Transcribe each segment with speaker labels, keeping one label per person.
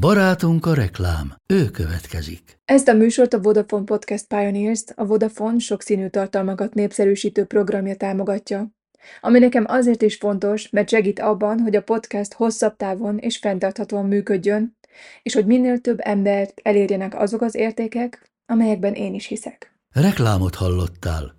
Speaker 1: Barátunk a reklám, ő következik.
Speaker 2: Ezt a műsort a Vodafone Podcast Pioneers, a Vodafone sokszínű tartalmakat népszerűsítő programja támogatja. Ami nekem azért is fontos, mert segít abban, hogy a podcast hosszabb távon és fenntarthatóan működjön, és hogy minél több embert elérjenek azok az értékek, amelyekben én is hiszek.
Speaker 1: Reklámot hallottál.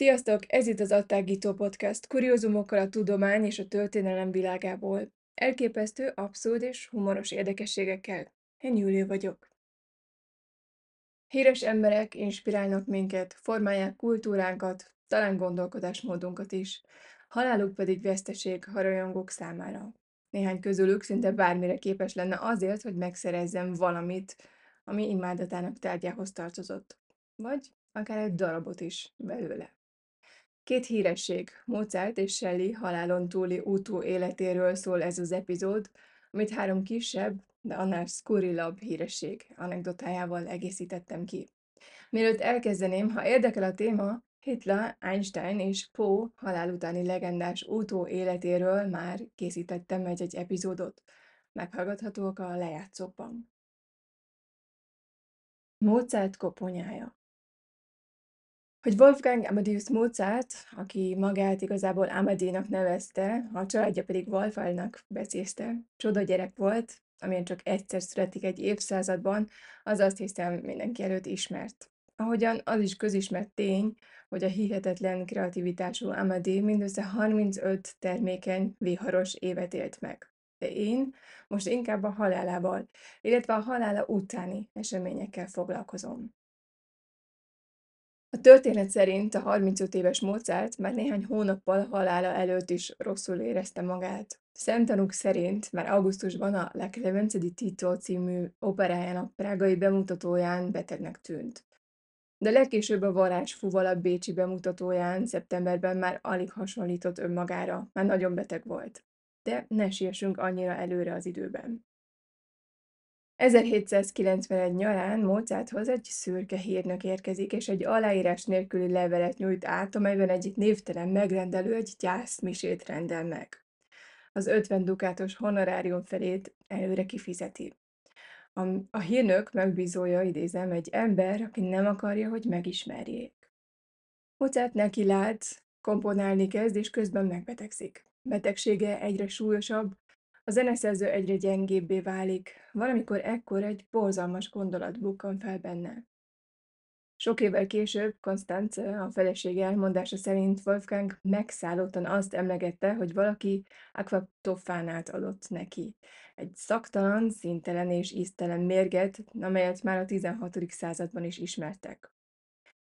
Speaker 2: Sziasztok! Ez itt az Attágító Podcast, kuriózumokkal a tudomány és a történelem világából. Elképesztő, abszurd és humoros érdekességekkel. Én Júlia vagyok. Híres emberek inspirálnak minket, formálják kultúránkat, talán gondolkodásmódunkat is. Haláluk pedig veszteség a rajongók számára. Néhány közülük szinte bármire képes lenne azért, hogy megszerezzem valamit, ami imádatának tárgyához tartozott. Vagy akár egy darabot is belőle. Két híresség, Mozart és Shelley halálon túli útó életéről szól ez az epizód, amit három kisebb, de annál szkurilabb híresség anekdotájával egészítettem ki. Mielőtt elkezdeném, ha érdekel a téma, Hitler, Einstein és Poe halál utáni legendás útó életéről már készítettem egy-egy epizódot. Meghallgathatóak a lejátszókban. Mozart koponyája hogy Wolfgang Amadeus Mozart, aki magát igazából Amadénak nevezte, a családja pedig Wolfgangnak becézte, csoda gyerek volt, amilyen csak egyszer születik egy évszázadban, az azt hiszem mindenki előtt ismert. Ahogyan az is közismert tény, hogy a hihetetlen kreativitású Amadé mindössze 35 termékeny, viharos évet élt meg. De én most inkább a halálával, illetve a halála utáni eseményekkel foglalkozom. A történet szerint a 35 éves Mozart már néhány hónappal halála előtt is rosszul érezte magát. Szemtanúk szerint már augusztusban a La Clemenza di Tito című operájának prágai bemutatóján betegnek tűnt. De legkésőbb a Varázs Fuvala bécsi bemutatóján szeptemberben már alig hasonlított önmagára, már nagyon beteg volt. De ne siessünk annyira előre az időben. 1791 nyarán Mozarthoz egy szürke hírnök érkezik, és egy aláírás nélküli levelet nyújt át, amelyben egy névtelen megrendelő egy gyászmisét rendel meg. Az 50 dukátos honorárium felét előre kifizeti. A, a hírnök megbízója, idézem, egy ember, aki nem akarja, hogy megismerjék. Mozart neki lát, komponálni kezd, és közben megbetegszik. Betegsége egyre súlyosabb, a zeneszerző egyre gyengébbé válik, valamikor ekkor egy borzalmas gondolat bukkan fel benne. Sok évvel később Konstance, a felesége elmondása szerint Wolfgang megszállottan azt emlegette, hogy valaki aquatofánát adott neki. Egy szaktalan, szintelen és íztelen mérget, amelyet már a 16. században is ismertek.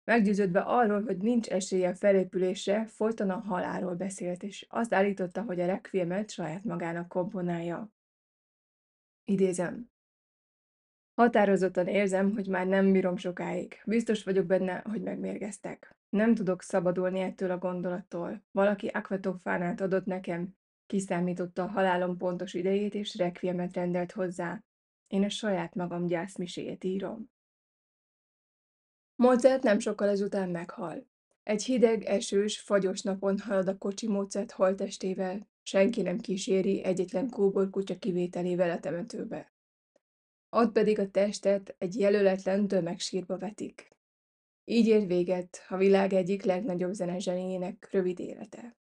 Speaker 2: Meggyőződve arról, hogy nincs esélye felépülésre, folyton a halálról beszélt, és azt állította, hogy a requiemet saját magának komponálja. Idézem. Határozottan érzem, hogy már nem bírom sokáig. Biztos vagyok benne, hogy megmérgeztek. Nem tudok szabadulni ettől a gondolattól. Valaki akvatofánát adott nekem, kiszámította a halálom pontos idejét, és requiemet rendelt hozzá. Én a saját magam gyászmiséjét írom. Mozart nem sokkal ezután meghal. Egy hideg, esős, fagyos napon halad a kocsi Mozart holtestével, senki nem kíséri egyetlen kóborkutya kivételével a temetőbe. Ott pedig a testet egy jelöletlen tömegsírba vetik. Így ér véget a világ egyik legnagyobb zenezsenéjének rövid élete.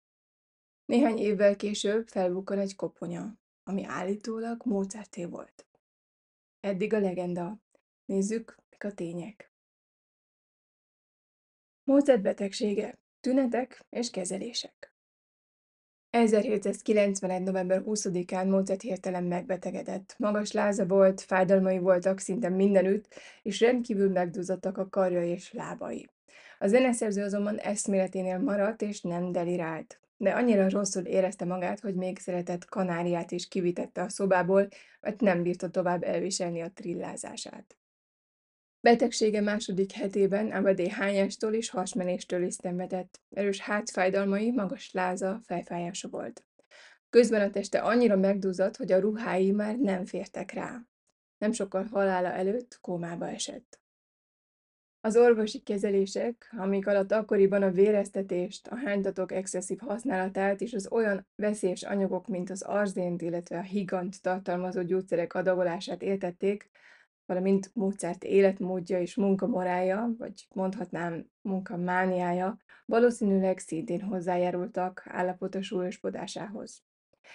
Speaker 2: Néhány évvel később felbukkan egy koponya, ami állítólag Mozarté volt. Eddig a legenda. Nézzük, mik a tények. Mozart betegsége, tünetek és kezelések. 1791. november 20-án Mozart hirtelen megbetegedett. Magas láza volt, fájdalmai voltak szinte mindenütt, és rendkívül megduzzadtak a karja és lábai. A zeneszerző azonban eszméleténél maradt, és nem delirált. De annyira rosszul érezte magát, hogy még szeretett kanáriát is kivitette a szobából, mert nem bírta tovább elviselni a trillázását. Betegsége második hetében evedélyhányástól és hasmenéstől is szenvedett. Erős hátfájdalmai, magas láza, fejfájása volt. Közben a teste annyira megduzzadt, hogy a ruhái már nem fértek rá. Nem sokkal halála előtt kómába esett. Az orvosi kezelések, amik alatt akkoriban a véreztetést, a hánytatók excesszív használatát és az olyan veszélyes anyagok, mint az arzént, illetve a higant tartalmazó gyógyszerek adagolását értették, valamint Mozart életmódja és munkamorálja, vagy mondhatnám munkamániája, valószínűleg szintén hozzájárultak állapota súlyosbodásához.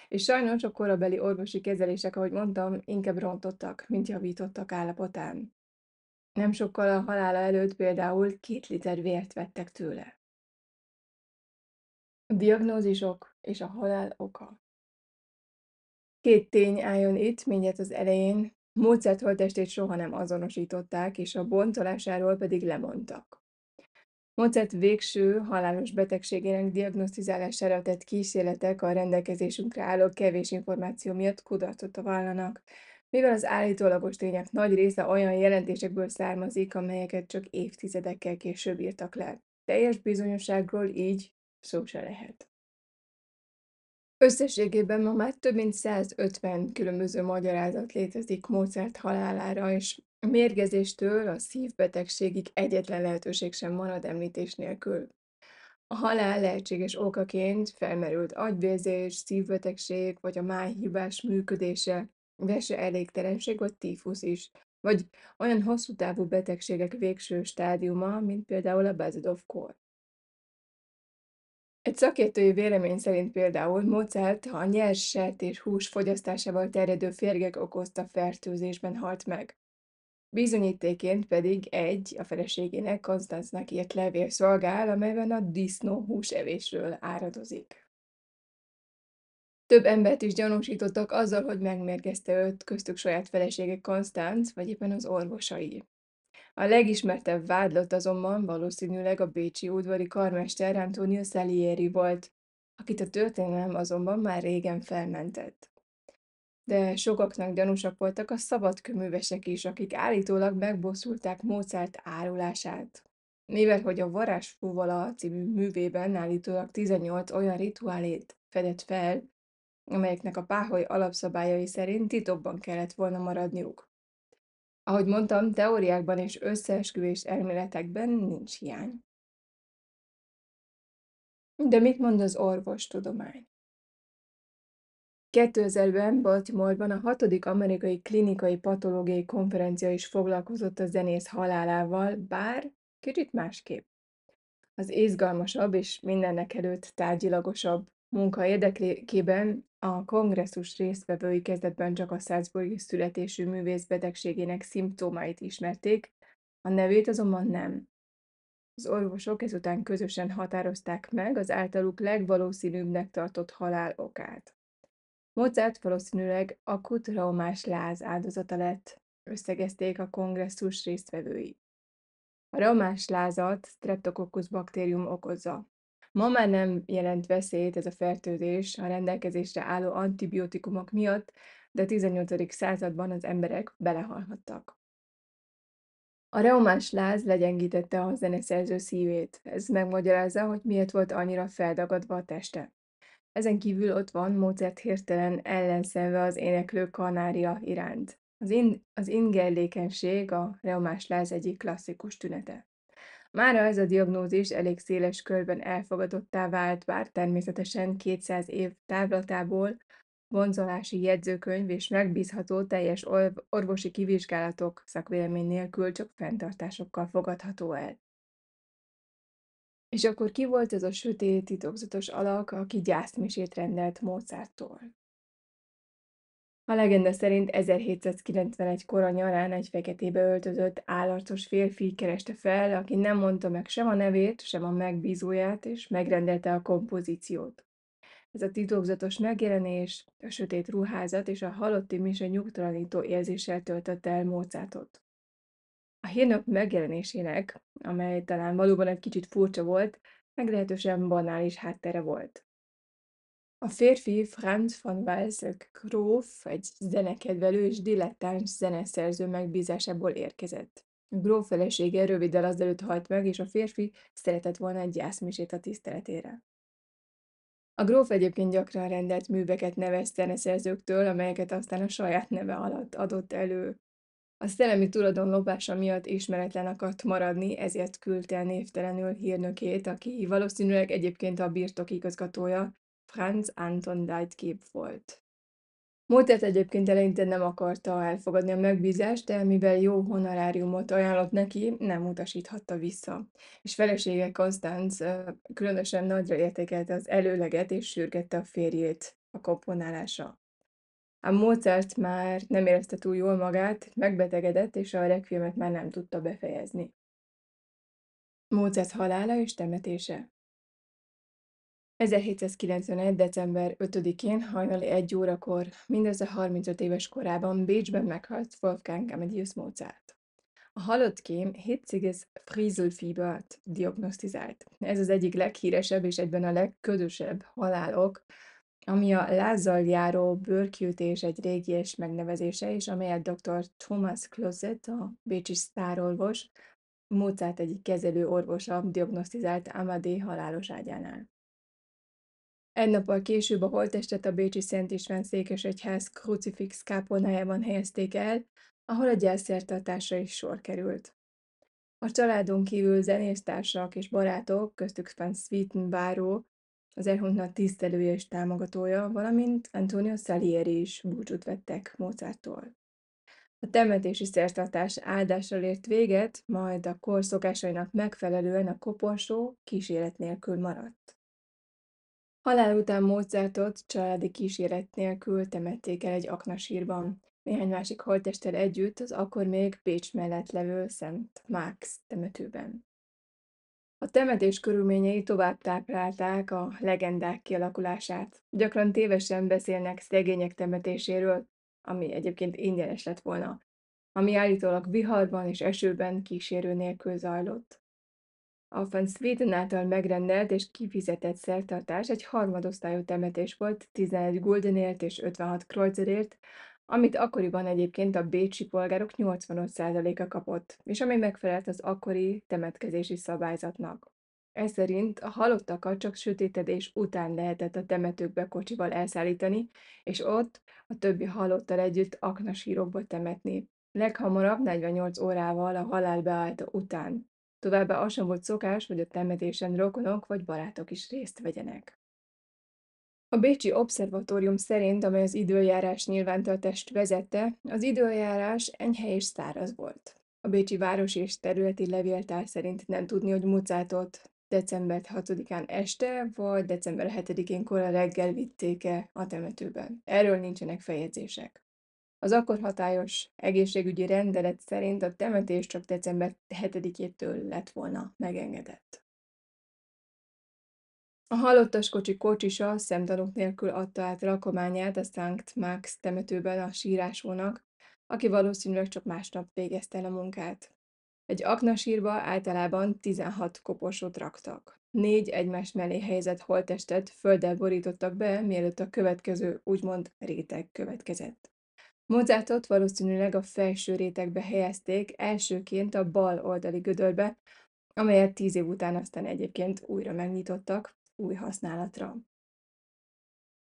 Speaker 2: És sajnos a korabeli orvosi kezelések, ahogy mondtam, inkább rontottak, mint javítottak állapotán. Nem sokkal a halála előtt például két liter vért vettek tőle. A diagnózisok és a halál oka. Két tény álljon itt mindjárt az elején. Mozart holttestét soha nem azonosították, és a bontolásáról pedig lemondtak. Mozart végső halálos betegségének diagnosztizálására tett kísérletek a rendelkezésünkre álló kevés információ miatt kudarcot vallanak, mivel az állítólagos tények nagy része olyan jelentésekből származik, amelyeket csak évtizedekkel később írtak le. Teljes bizonyosságról így szó se lehet. Összességében ma már több mint 150 különböző magyarázat létezik Mozart halálára, és a mérgezéstől a szívbetegségig egyetlen lehetőség sem marad említés nélkül. A halál lehetséges okaként felmerült agyvérzés, szívbetegség vagy a májhibás működése, vese elégtelenség vagy tífusz is, vagy olyan hosszú távú betegségek végső stádiuma, mint például a Bazadov-kór. Egy szakértői vélemény szerint például Mozart a nyers sertés hús fogyasztásával terjedő férgek okozta fertőzésben halt meg. Bizonyítéként pedig egy, a feleségének Konstanznak írt levél szolgál, amelyben a disznó húsevésről áradozik. Több embert is gyanúsítottak azzal, hogy megmérgezte őt, köztük saját felesége Konstanz, vagy éppen az orvosai. A legismertebb vádlott azonban valószínűleg a bécsi udvari karmester Antonio Salieri volt, akit a történelem azonban már régen felmentett. De sokaknak gyanúsak voltak a szabadkőművesek is, akik állítólag megbosszulták Mozart árulását. Mivel hogy a Varázsfúvala című művében állítólag 18 olyan rituálét fedett fel, amelyeknek a páholy alapszabályai szerint titokban kellett volna maradniuk. Ahogy mondtam, teóriákban és összeesküvés elméletekben nincs hiány. De mit mond az orvostudomány? 2000-ben Baltimoreban a hatodik amerikai klinikai patológiai konferencia is foglalkozott a zenész halálával, bár kicsit másképp. Az izgalmasabb és mindennek előtt tárgyilagosabb munka érdekében a kongresszus résztvevői kezdetben csak a Salzburgi születésű művész betegségének szimptomáit ismerték, a nevét azonban nem. Az orvosok ezután közösen határozták meg az általuk legvalószínűbbnek tartott halál okát. Mozart valószínűleg akut traumás láz áldozata lett, összegezték a kongresszus résztvevői. A raumás lázat Streptococcus baktérium okozza. Ma már nem jelent veszélyt ez a fertőzés a rendelkezésre álló antibiotikumok miatt, de a 18. században az emberek belehalhattak. A reumás láz legyengítette a zeneszerző szívét. Ez megmagyarázza, hogy miért volt annyira feldagadva a teste. Ezen kívül ott van Mozart hirtelen ellenszenve az éneklő kanária iránt. Az, in- az ingerlékenység a reumás láz egyik klasszikus tünete. Mára ez a diagnózis elég széles körben elfogadottá vált, bár természetesen 200 év távlatából vonzolási jegyzőkönyv és megbízható teljes orvosi kivizsgálatok szakvélemény nélkül csak fenntartásokkal fogadható el. És akkor ki volt ez a sötét, titokzatos alak, aki gyászmisét rendelt Mozarttól? A legenda szerint 1791 kora nyarán egy feketébe öltözött, állarcos férfi kereste fel, aki nem mondta meg sem a nevét, sem a megbízóját, és megrendelte a kompozíciót. Ez a titokzatos megjelenés, a sötét ruházat és a halotti mise nyugtalanító érzéssel töltötte el Mozartot. A hírnök megjelenésének, amely talán valóban egy kicsit furcsa volt, meglehetősen banális háttere volt. A férfi Franz von Walsegg gróf egy zenekedvelő és dilettáns zeneszerző megbízásából érkezett. A gróf felesége röviddel azelőtt halt meg, és a férfi szeretett volna egy gyászmisét a tiszteletére. A gróf egyébként gyakran rendelt műveket neves zeneszerzőktől, amelyeket aztán a saját neve alatt adott elő. A szellemi tulajdon lopása miatt ismeretlen akart maradni, ezért küldte el névtelenül hírnökét, aki valószínűleg egyébként a birtok igazgatója, Franz Anton Dijkép volt. Mozart egyébként eleinte nem akarta elfogadni a megbízást, de mivel jó honoráriumot ajánlott neki, nem utasíthatta vissza. És felesége Constance ö, különösen nagyra értékelte az előleget, és sürgette a férjét a komponálásra. Ám Mozart már nem érezte túl jól magát, megbetegedett, és a requiemet már nem tudta befejezni. Mozart halála és temetése 1791. december 5-én hajnali 1 órakor, mindössze 35 éves korában Bécsben meghalt Wolfgang Amadeus Mozart. A halott kém hétszéges Frieselfiebert diagnosztizált. Ez az egyik leghíresebb és egyben a legködösebb halálok, ami a lázzal járó bőrkiütés egy régies megnevezése, és amelyet dr. Thomas Closet, a bécsi sztárorvos, Mozart egyik kezelő orvosa diagnosztizált Amadé halálos ágyánál. Egy nappal később a holttestet a bécsi Szent István székesegyház krucifix kápolnájában helyezték el, ahol a gyászszertartásra is sor került. A családon kívül zenésztársak és barátok, köztük Van Swieten báró, az elhunyt tisztelője és támogatója, valamint Antonio Salieri is búcsút vettek Mozarttól. A temetési szertartás áldással ért véget, majd a kor szokásainak megfelelően a koporsó kíséret nélkül maradt. Halál után Mozartot családi kíséret nélkül temették el egy aknasírban, néhány másik holttesttel együtt az akkor még Pécs mellett levő Szent Max temetőben. A temetés körülményei tovább táplálták a legendák kialakulását. Gyakran tévesen beszélnek szegények temetéséről, ami egyébként ingyenes lett volna, ami állítólag viharban és esőben kísérő nélkül zajlott. A van Sweden által megrendelt és kifizetett szertartás egy harmadosztályú temetés volt 11 guldenért és 56 kreuzerért, amit akkoriban egyébként a bécsi polgárok 85%-a kapott, és ami megfelelt az akkori temetkezési szabályzatnak. Ez szerint a halottakat csak sötétedés után lehetett a temetőkbe kocsival elszállítani, és ott a többi halottal együtt aknasírokba temetni, leghamarabb 48 órával a halál beállta után. Továbbá az sem volt szokás, hogy a temetésen rokonok vagy barátok is részt vegyenek. A Bécsi Obszervatórium szerint, amely az időjárás nyilvántartást vezette, az időjárás enyhe és száraz volt. A Bécsi Város és Területi Levéltár szerint nem tudni, hogy Mozartot december 6-án este vagy december 7-én kora reggel vitték-e a temetőben. Erről nincsenek feljegyzések. Az akkor hatályos egészségügyi rendelet szerint a temetés csak december 7-től lett volna megengedett. A halottas kocsi kocsisa szemtanúk nélkül adta át rakományát a Sankt Max temetőben a sírásónak, aki valószínűleg csak másnap végezte el a munkát. Egy aknasírba általában 16 koporsót raktak. Négy egymás mellé helyezett holttestet földdel borítottak be, mielőtt a következő úgymond réteg következett. Mozartot valószínűleg a felső rétegbe helyezték, elsőként a bal oldali gödörbe, amelyet tíz év után aztán egyébként újra megnyitottak, új használatra.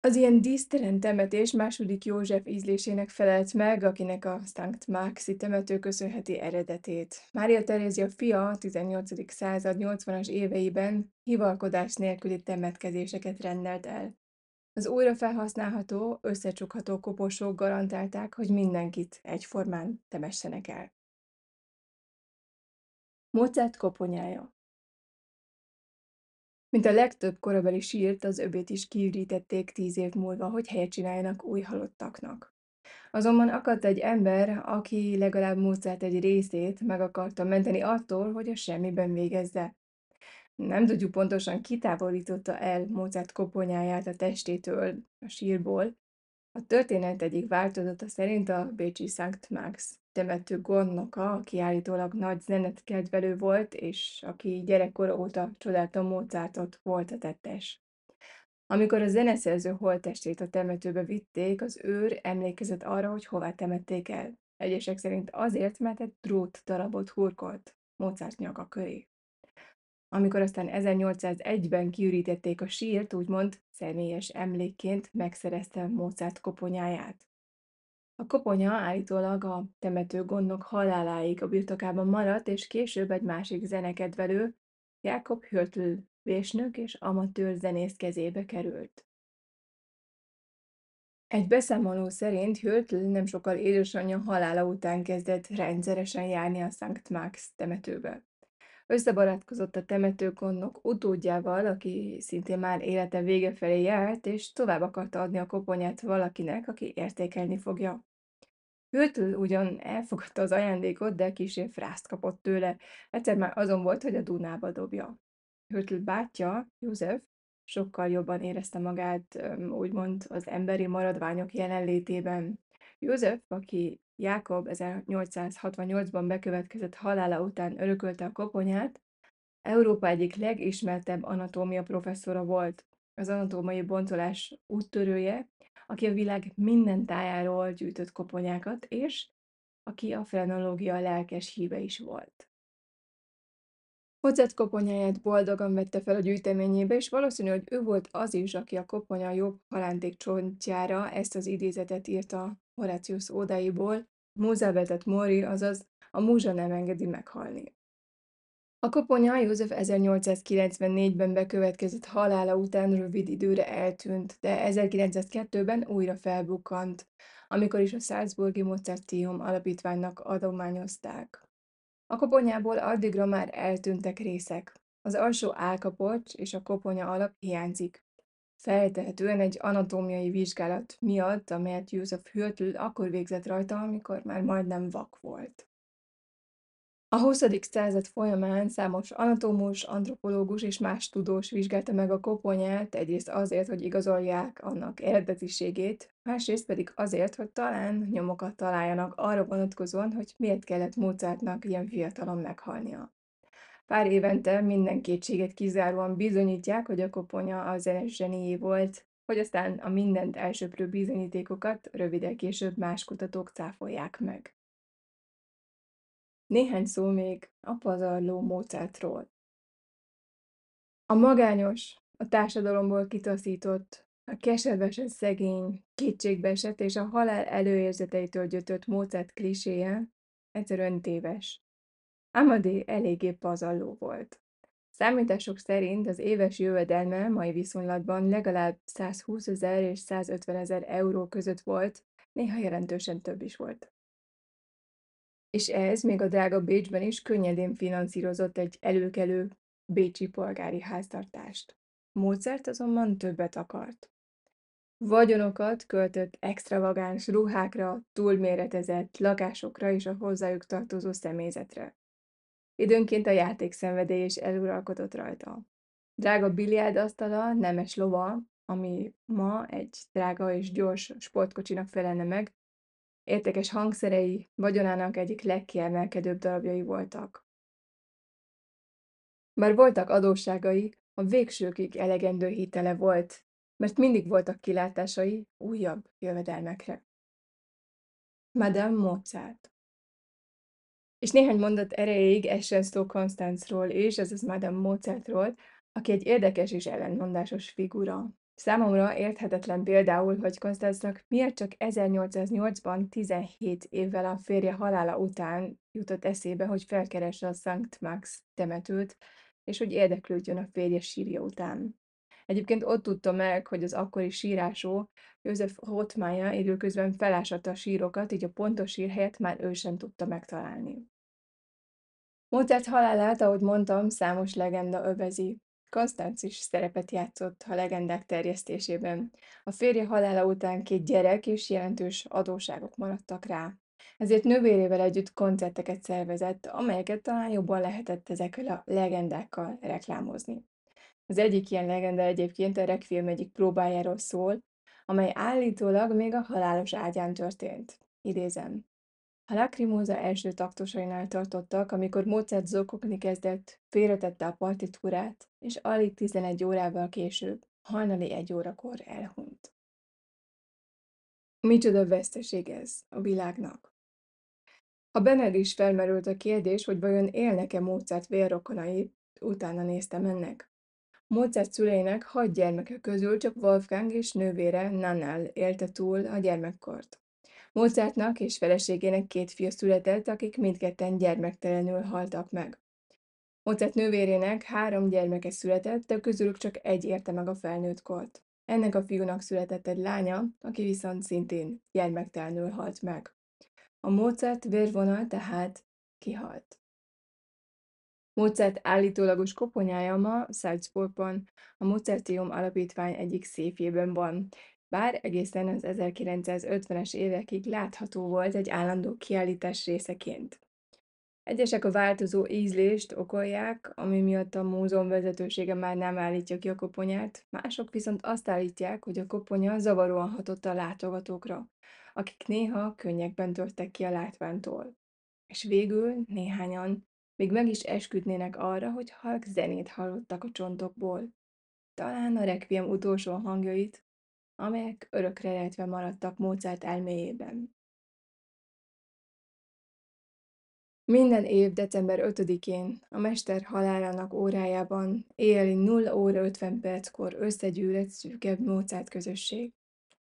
Speaker 2: Az ilyen dísztelen temetés második József ízlésének felelt meg, akinek a Sankt Maxi temető köszönheti eredetét. Mária Terézia fia a 18. század 80-as éveiben hivalkodás nélküli temetkezéseket rendelt el. Az újra felhasználható, összecsukható koporsók garantálták, hogy mindenkit egyformán temessenek el. Mozart koponyája Mint a legtöbb korabeli sírt, az öbét is kiürítették tíz év múlva, hogy helyet csináljanak új halottaknak. Azonban akadt egy ember, aki legalább Mozart egy részét meg akarta menteni attól, hogy a semmiben végezze. Nem tudjuk pontosan, ki távolította el Mozart koponyáját a testétől, a sírból. A történet egyik változata szerint a bécsi Sankt Max temető gondnoka, aki állítólag nagy zenetkedvelő volt, és aki gyerekkora óta csodálta Mozartot, volt a tettes. Amikor a zeneszerző holttestét a temetőbe vitték, az őr emlékezett arra, hogy hová temették el. Egyesek szerint azért, mert egy drót darabot hurkolt Mozart nyaka köré. Amikor aztán 1801-ben kiürítették a sírt, úgymond személyes emlékként megszerezte Mozart koponyáját. A koponya állítólag a temetőgondnok haláláig a birtokában maradt, és később egy másik zenekedvelő, Jakob Hörtl vésnök és amatőr zenész kezébe került. Egy beszámoló szerint Hörtl nem sokkal édesanyja halála után kezdett rendszeresen járni a Sankt Max temetőbe. Összebarátkozott a temetőgondnok utódjával, aki szintén már élete vége felé járt, és tovább akarta adni a koponyát valakinek, aki értékelni fogja. Hőtl ugyan elfogadta az ajándékot, de kisé frászt kapott tőle. Egyszer már azon volt, hogy a Dunába dobja. Hőtl bátyja, József, sokkal jobban érezte magát, úgymond az emberi maradványok jelenlétében. József, aki Jákob 1868-ban bekövetkezett halála után örökölte a koponyát, Európa egyik legismertebb anatómia professzora volt, az anatómiai bontolás úttörője, aki a világ minden tájáról gyűjtött koponyákat, és aki a frenológia lelkes híve is volt. Mozart koponyáját boldogan vette fel a gyűjteményébe, és valószínű, hogy ő volt az is, aki a koponya jobb halánték csontjára ezt az idézetet írta Horatius ódáiból, Múzá vetett mori, azaz a múzsa nem engedi meghalni. A koponya József 1894-ben bekövetkezett halála után rövid időre eltűnt, de 1902-ben újra felbukkant, amikor is a Salzburgi Mozarteum alapítványnak adományozták. A koponyából addigra már eltűntek részek. Az alsó álkapocs és a koponya alap hiányzik. Feltehetően egy anatómiai vizsgálat miatt, amelyet József Hürtl akkor végzett rajta, amikor már majdnem vak volt. A 20. század folyamán számos anatómus, antropológus és más tudós vizsgálta meg a koponyát, egyrészt azért, hogy igazolják annak eredetiségét, másrészt pedig azért, hogy talán nyomokat találjanak arra vonatkozóan, hogy miért kellett Mozartnak ilyen fiatalon meghalnia. Pár évente minden kétséget kizáróan bizonyítják, hogy a koponya a zenes zsenié volt, hogy aztán a mindent elsöprő bizonyítékokat rövidel később más kutatók cáfolják meg. Néhány szó még a pazarló Mozartról. A magányos, a társadalomból kitaszított, a keservesen szegény, kétségbeesett és a halál előérzeteitől gyötött Mozart kliséje egyszerűen téves. Amadé eléggé pazarló volt. Számítások szerint az éves jövedelme mai viszonylatban legalább 120 ezer és 150 ezer euró között volt, néha jelentősen több is volt. És ez még a drága Bécsben is könnyedén finanszírozott egy előkelő bécsi polgári háztartást. Mozart azonban többet akart. Vagyonokat költött extravagáns ruhákra, túlméretezett lakásokra és a hozzájuk tartozó személyzetre. Időnként a játékszenvedély is eluralkodott rajta. Drága biliárdasztala, nemes lova, ami ma egy drága és gyors sportkocsinak felelne meg, értékes hangszerei vagyonának egyik legkiemelkedőbb darabjai voltak. Bár voltak adósságai, a végsőkig elegendő hitele volt, mert mindig voltak kilátásai újabb jövedelmekre. Madame Mozart És néhány mondat erejéig essen szó Constance-ról is, azaz Madame Mozartról, aki egy érdekes és ellentmondásos figura. Számomra érthetetlen például, hogy Konstanznak miért csak 1808-ban, 17 évvel a férje halála után jutott eszébe, hogy felkeresse a Sankt Max temetőt, és hogy érdeklődjön a férje sírja után. Egyébként ott tudta meg, hogy az akkori sírásó József Hotmája időközben felásatta a sírokat, így a pontos sírhelyet már ő sem tudta megtalálni. Mozart halálát, ahogy mondtam, számos legenda övezi. Konstanz is szerepet játszott a legendák terjesztésében. A férje halála után két gyerek és jelentős adósságok maradtak rá. Ezért nővérével együtt koncerteket szervezett, amelyeket talán jobban lehetett ezekkel a legendákkal reklámozni. Az egyik ilyen legenda egyébként a Requiem egyik próbájáról szól, amely állítólag még a halálos ágyán történt. Idézem. A Lacrimosa első taktusainál tartottak, amikor Mozart zokogni kezdett, félretette a partitúrát, és alig 11 órával később, hajnali egy órakor elhunyt. Micsoda veszteség ez a világnak! Ha benned is felmerült a kérdés, hogy vajon élnek-e Mozart vérrokonai, utána néztem ennek. Mozart szüleinek hat gyermeke közül csak Wolfgang és nővére Nannel élte túl a gyermekkort. Mozartnak és feleségének két fia született, akik mindketten gyermektelenül haltak meg. Mozart nővérének három gyermeke született, de közülük csak egy érte meg a felnőtt kort. Ennek a fiúnak született egy lánya, aki viszont szintén gyermektelenül halt meg. A Mozart vérvonal tehát kihalt. Mozart állítólagos koponyája ma Salzburgban a Mozarteum Alapítvány egyik széfjében van, bár egészen az 1950-es évekig látható volt egy állandó kiállítás részeként. Egyesek a változó ízlést okolják, ami miatt a múzeum vezetősége már nem állítja ki a koponyát, mások viszont azt állítják, hogy a koponya zavaróan hatott a látogatókra, akik néha könnyekben törtek ki a látványtól. És végül néhányan még meg is esküdnének arra, hogy halk zenét hallottak a csontokból. Talán a requiem utolsó hangjait, amelyek örökre lehetve maradtak Mozart elméjében. Minden év december 5-én, a mester halálának órájában, éjjeli 0 óra 50 perckor összegyűl egy szűkebb Mozart közösség.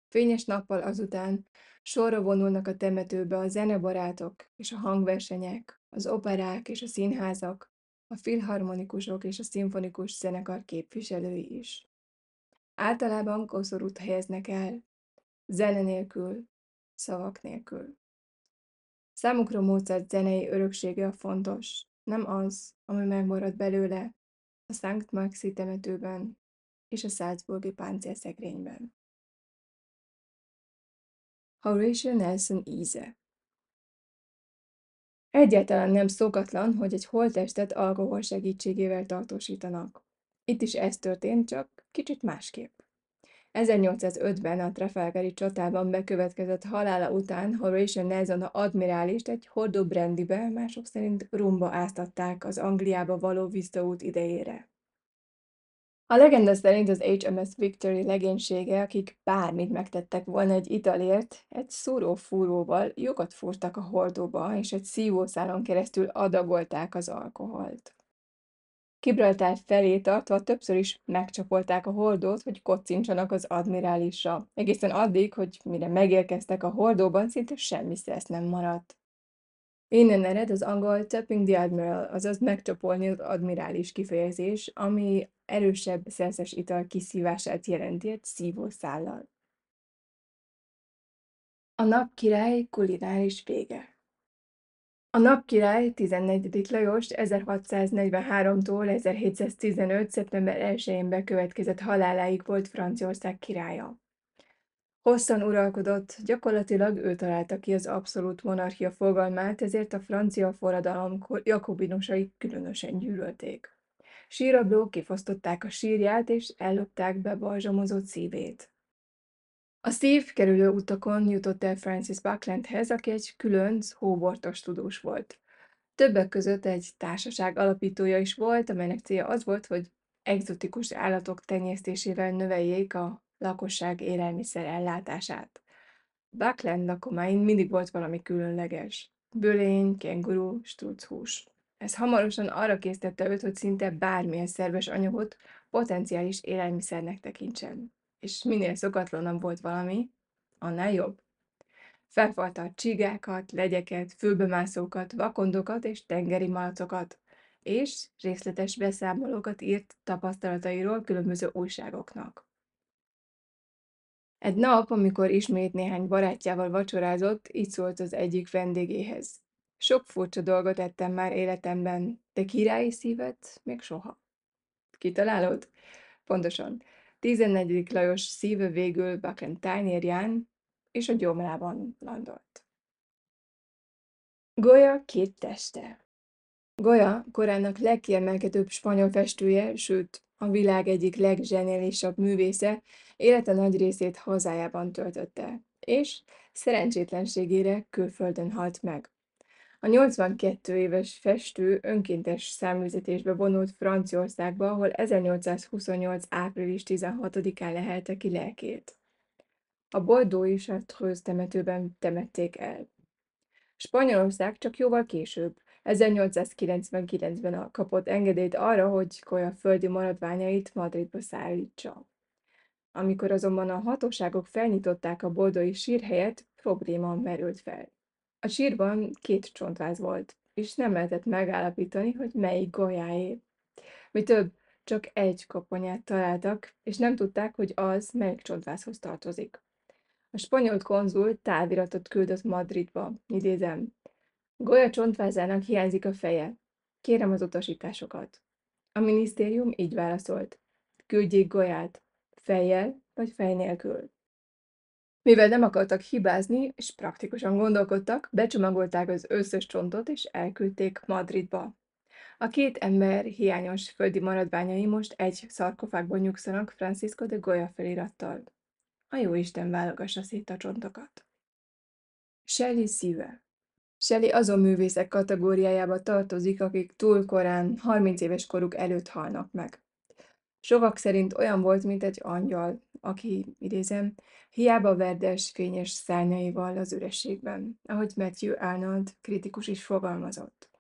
Speaker 2: Fényes nappal azután sorra vonulnak a temetőbe a zenebarátok és a hangversenyek, az operák és a színházak, a filharmonikusok és a szimfonikus zenekar képviselői is. Általában koszorút helyeznek el, zene nélkül, szavak nélkül. Számukra Mozart zenei öröksége a fontos, nem az, ami megmarad belőle a Szent Maxi temetőben és a Salzburgi páncélszekrényben. Horatio Nelson íze Egyáltalán nem szokatlan, hogy egy holttestet alkohol segítségével tartósítanak. Itt is ez történt, csak kicsit másképp. 1805-ben a Trafalgari csatában bekövetkezett halála után Horatio Nelson admirálist egy hordó brandybe, mások szerint rumba áztatták az Angliába való visszaút idejére. A legenda szerint az HMS Victory legénysége, akik bármit megtettek volna egy italért, egy szúrófúróval lyukat fúrtak a hordóba, és egy szívószálon keresztül adagolták az alkoholt. Gibraltár felé tartva többször is megcsapolták a hordót, hogy kocincsanak az admirálisra, egészen addig, hogy mire megérkeztek a hordóban, szinte semmi szesz nem maradt. Innen ered az angol tapping the admiral, azaz megcsapolni az admirális kifejezés, ami erősebb szerszes ital kiszívását jelenti egy szívószállal. A napkirály kulináris vége A napkirály 14. Lajos 1643-tól 1715. szeptember 1-én bekövetkezett haláláig volt Franciaország királya. Hosszan uralkodott, gyakorlatilag ő találta ki az abszolút monarchia fogalmát, ezért a francia forradalom jakobinusai különösen gyűlölték. Sírablók kifosztották a sírját, és ellopták be balzsamozott szívét. A szív kerülő utakon jutott el Francis Bucklandhez, aki egy különc, hóbortos tudós volt. Többek között egy társaság alapítója is volt, amelynek célja az volt, hogy egzotikus állatok tenyésztésével növeljék a lakosság élelmiszer ellátását. Buckland lakomáin mindig volt valami különleges. Bölény, kenguru, struchús. Ez hamarosan arra késztette őt, hogy szinte bármilyen szerves anyagot potenciális élelmiszernek tekintsen. És minél szokatlanabb volt valami, annál jobb. Felfalta a csigákat, legyeket, fülbemászókat, vakondokat és tengeri malacokat, és részletes beszámolókat írt tapasztalatairól különböző újságoknak. Egy nap, amikor ismét néhány barátjával vacsorázott, így szólt az egyik vendégéhez. Sok furcsa dolgot ettem már életemben, de királyi szívet még soha. Kitalálod? Pontosan. 14. Lajos szíve végül Bakken tányérján és a gyomrában landolt. Goya két teste. Goya korának legkiemelkedőbb spanyol festője, sőt, a világ egyik legzseniálisabb művésze, élete nagy részét hazájában töltötte, és szerencsétlenségére külföldön halt meg. A 82 éves festő önkéntes száműzetésbe vonult Franciaországba, ahol 1828. április 16-án lehelte ki lelkét. A a Tröz temetőben temették el. Spanyolország csak jóval később, 1899-ben kapott engedélyt arra, hogy Goya földi maradványait Madridba szállítsa. Amikor azonban a hatóságok felnyitották a boldói sírhelyet, probléma merült fel. A sírban két csontváz volt, és nem lehetett megállapítani, hogy melyik golyáé. Mi több, csak egy koponyát találtak, és nem tudták, hogy az melyik csontvázhoz tartozik. A spanyol konzul táviratot küldött Madridba, idézem. Golya csontvázának hiányzik a feje. Kérem az utasításokat. A minisztérium így válaszolt. Küldjék Golyát, fejjel vagy fej nélkül. Mivel nem akartak hibázni, és praktikusan gondolkodtak, becsomagolták az összes csontot, és elküldték Madridba. A két ember hiányos földi maradványai most egy szarkofágban nyugszanak Francisco de Goya felirattal. A jóisten válogassa szét a csontokat. Shelley szíve Shelley azon művészek kategóriájába tartozik, akik túl korán, 30 éves koruk előtt halnak meg. Sokak szerint olyan volt, mint egy angyal, aki, idézem, hiába verdes, fényes szárnyaival az ürességben, ahogy Matthew Arnold kritikus is fogalmazott.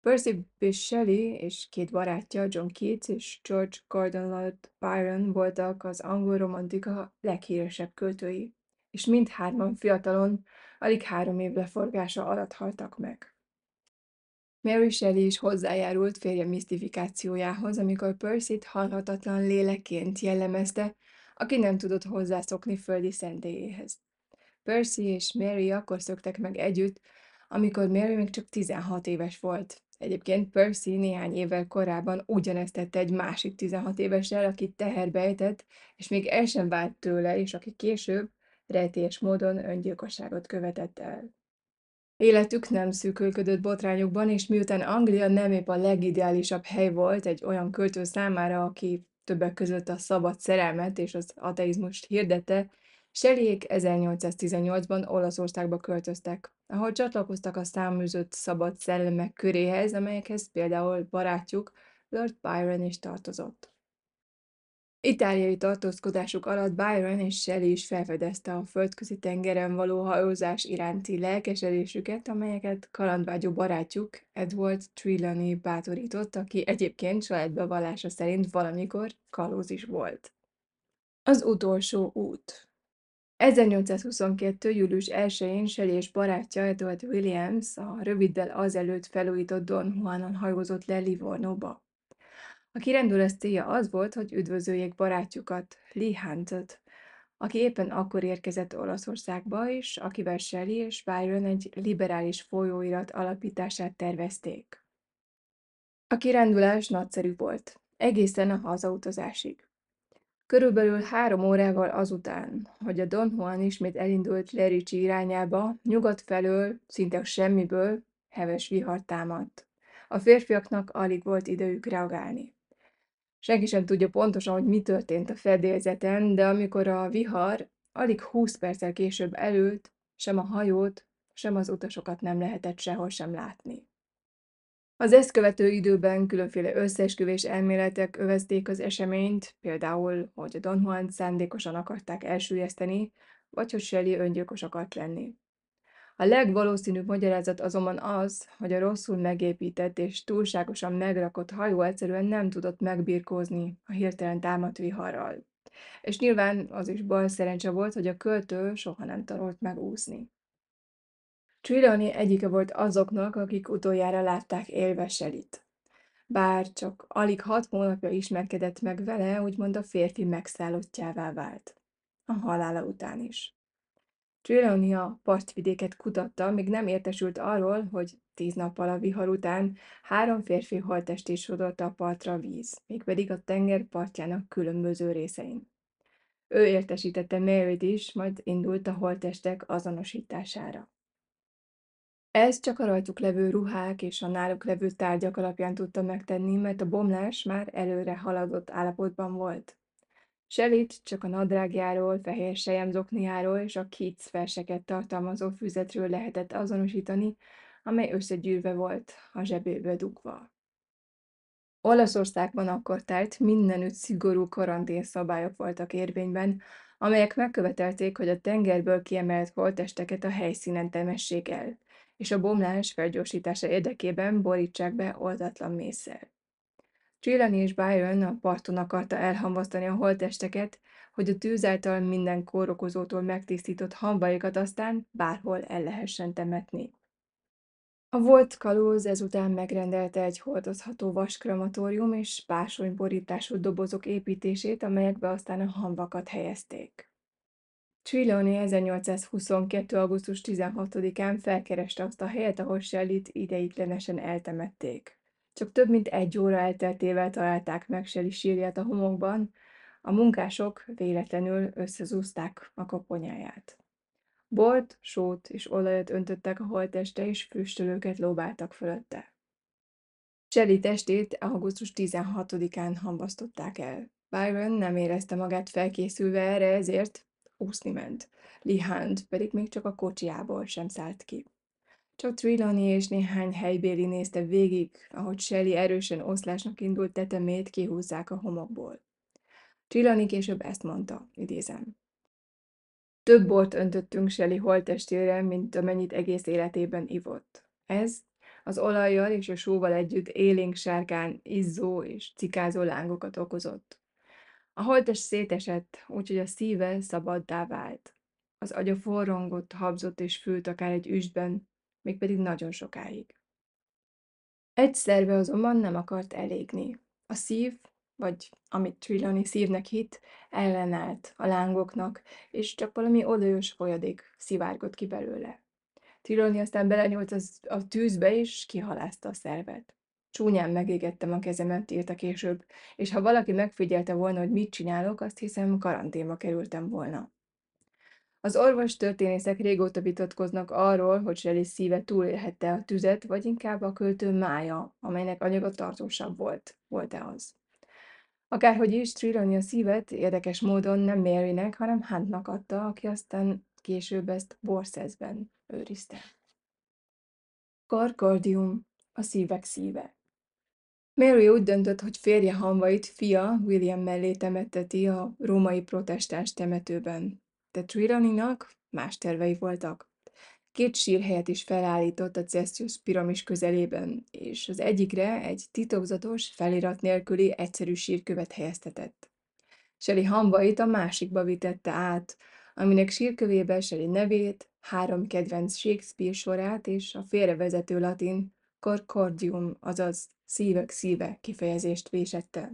Speaker 2: Percy Bysshe Shelley és két barátja, John Keats és George Gordon Lord Byron voltak az angol romantika leghíresebb költői, és mindhárman fiatalon, alig három év leforgása alatt haltak meg. Mary Shelley is hozzájárult férje misztifikációjához, amikor Percy-t halhatatlan lélekként jellemezte, aki nem tudott hozzászokni földi szentélyéhez. Percy és Mary akkor szöktek meg együtt, amikor Mary még csak 16 éves volt. Egyébként Percy néhány évvel korábban ugyanezt tette egy másik 16 évessel, akit teherbe ejtett, és még el sem vált tőle, és aki később rejtélyes módon öngyilkosságot követett el. Életük nem szűkölködött botrányokban, és miután Anglia nem épp a legideálisabb hely volt egy olyan költő számára, aki többek között a szabad szerelmet és az ateizmust hirdette, Shelleyék 1818-ban Olaszországba költöztek, ahol csatlakoztak a száműzött szabad szellemek köréhez, amelyekhez például barátjuk Lord Byron is tartozott. Itáliai tartózkodásuk alatt Byron és Shelley is felfedezte a földközi tengeren való hajózás iránti lelkesedésüket, amelyeket kalandvágyó barátjuk Edward Trelawney bátorított, aki egyébként saját szerint valamikor kalóz is volt. Az utolsó út 1822. július 1-én Shelley és barátja Edward Williams a röviddel azelőtt felújított Don Juanon hajózott le Livornóba. A kirándulás célja az volt, hogy üdvözöljék barátjukat, Lee Huntot, aki éppen akkor érkezett Olaszországba, és akivel Shelley és Byron egy liberális folyóirat alapítását tervezték. A kirándulás nagyszerű volt, egészen a hazautazásig. Körülbelül három órával azután, hogy a Don Juan ismét elindult Lericsi irányába, nyugat felől, szinte semmiből, heves vihar támadt. A férfiaknak alig volt idejük reagálni. Senki sem tudja pontosan, hogy mi történt a fedélzeten, de amikor a vihar alig 20 perccel később előtt, sem a hajót, sem az utasokat nem lehetett sehol sem látni. Az ezt követő időben különféle összeesküvés elméletek övezték az eseményt, például, hogy a Don Juan szándékosan akarták elsüllyeszteni, vagy hogy Shelley öngyilkos akart lenni. A legvalószínűbb magyarázat azonban az, hogy a rosszul megépített és túlságosan megrakott hajó egyszerűen nem tudott megbirkózni a hirtelen támadt viharral. És nyilván az is bal szerencse volt, hogy a költő soha nem tanult megúszni. Trelawney egyike volt azoknak, akik utoljára látták élve. Bár csak alig hat hónapja ismerkedett meg vele, úgymond a férfi megszállottjává vált. A halála után is. Trelawney partvidéket kutatta, még nem értesült arról, hogy tíz nappal a vihar után három férfi holttestét sodorta a partra víz, mégpedig a tenger partjának különböző részein. Ő értesítette Mary-t is, majd indult a holttestek azonosítására. Ez csak a rajtuk levő ruhák és a náluk levő tárgyak alapján tudta megtenni, mert a bomlás már előre haladott állapotban volt. Selit csak a nadrágjáról, fehér sejemzokniáról és a Keats verseket tartalmazó füzetről lehetett azonosítani, amely összegyűrve volt, a zsebébe dugva. Olaszországban akkor tájt mindenütt szigorú karantén szabályok voltak érvényben, amelyek megkövetelték, hogy a tengerből kiemelt holttesteket a helyszínen temessék el, és a bomlás felgyorsítása érdekében borítsák be oldatlan mészsel. Trelawney és Byron a parton akarta elhamvasztani a holttesteket, hogy a tűz által minden kórokozótól megtisztított hambaikat aztán bárhol el lehessen temetni. A volt kalóz ezután megrendelte egy hordozható vaskrematórium és bársonyborítású dobozok építését, amelyekbe aztán a hamvakat helyezték. Trelawney 1822. augusztus 16-án felkereste azt a helyet, ahol Shelley-t ideiglenesen eltemették. Csak több mint egy óra elteltével találták meg Shelley sírját a homokban, a munkások véletlenül összezúzták a koponyáját. Bort, sót és olajat öntöttek a holteste, és füstölőket lóbáltak fölötte. Shelley testét augusztus 16-án hamvasztották el. Byron nem érezte magát felkészülve erre, ezért úszni ment. Lee Hunt pedig még csak a kocsiából sem szállt ki. Csak Trelawney és néhány helybéli nézte végig, ahogy Shelley erősen oszlásnak indult tetemét kihúzzák a homokból. Trelawney később ezt mondta, idézem. Több bort öntöttünk Shelley holttestére, mint amennyit egész életében ivott. Ez az olajjal és a sóval együtt élénk sárkán izzó és cikázó lángokat okozott. A holttest szétesett, úgyhogy a szíve szabaddá vált. Az agya forrongott, habzott és fült akár egy üstben, mégpedig nagyon sokáig. Egy szerve azonban nem akart elégni. A szív, vagy amit Trelawney szívnek hit, ellenállt a lángoknak, és csak valami olajos folyadék szivárgott ki belőle. Trelawney aztán belenyúlt az, a tűzbe, és kihalázta a szervet. Csúnyán megégettem a kezemet, írta később, és ha valaki megfigyelte volna, hogy mit csinálok, azt hiszem karanténba kerültem volna. Az orvos történészek régóta vitatkoznak arról, hogy Shelley szíve túlélhette a tüzet, vagy inkább a költő mája, amelynek anyaga tartósabb volt. Volt-e az? Akárhogy is, Trelawney szívet érdekes módon nem Marynek, hanem Huntnak adta, aki aztán később ezt Borszeszben őrizte. Carcordium, a szívek szíve. Mary úgy döntött, hogy férje hamvait fia William mellé temetteti a római protestáns temetőben. De Trelawney-nak más tervei voltak. Két sírhelyet is felállított a Cestius piramis közelében, és az egyikre egy titokzatos, felirat nélküli egyszerű sírkövet helyeztetett. Shelley hamvait a másikba vitette át, aminek sírkövébe Shelley nevét, három kedvenc Shakespeare sorát és a félrevezető latin corcordium, azaz szívek szíve kifejezést vésette,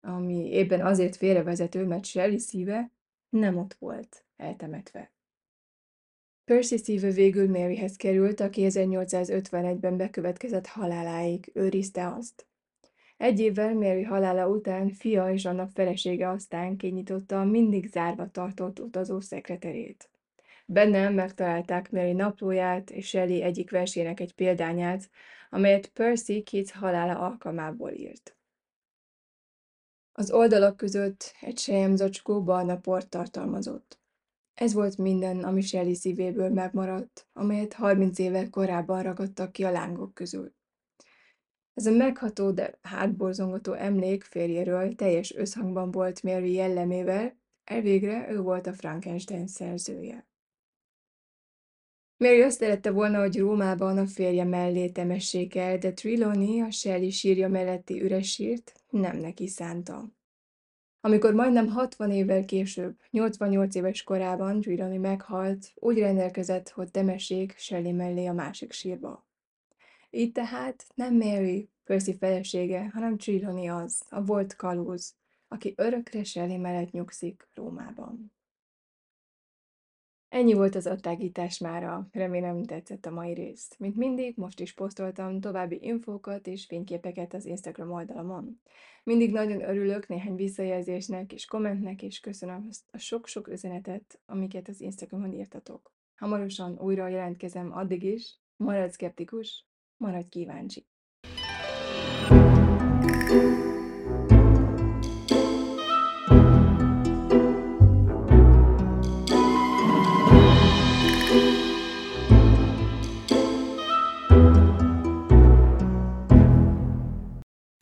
Speaker 2: ami éppen azért félrevezető, mert Shelley szíve nem ott volt, eltemetve. Percy szíve végül Maryhez került, aki 1851-ben bekövetkezett haláláig őrizte azt. Egy évvel Mary halála után fia és annak felesége aztán kinyitotta a mindig zárva tartott utazó szekreterét. Benne megtalálták Mary naplóját és Shelley egyik versének egy példányát, amelyet Percy két halála alkalmából írt. Az oldalak között egy sejemzacskó barna port tartalmazott. Ez volt minden, ami Shelley szívéből megmaradt, amelyet 30 évvel korábban ragadtak ki a lángok közül. Ez a megható, de hátborzongató emlék férjéről teljes összhangban volt Mary jellemével, elvégre ő volt a Frankenstein szerzője. Mary azt szerette volna, hogy Rómában a férje mellé temessék el, de Trelawney a Shelley sírja melletti üres sírt nem neki szánta. Amikor majdnem 60 évvel később, 88 éves korában Trelawney meghalt, úgy rendelkezett, hogy temessék Shelley mellé a másik sírba. Így tehát nem Mary, Percy felesége, hanem Trelawney az, a volt kalóz, aki örökre Shelley mellett nyugszik Rómában. Ennyi volt az adtágítás mára, remélem tetszett a mai rész. Mint mindig, most is posztoltam további infókat és fényképeket az Instagram oldalamon. Mindig nagyon örülök néhány visszajelzésnek és kommentnek, és köszönöm a sok-sok üzenetet, amiket az Instagramon írtatok. Hamarosan újra jelentkezem, addig is, maradj szkeptikus, maradj kíváncsi.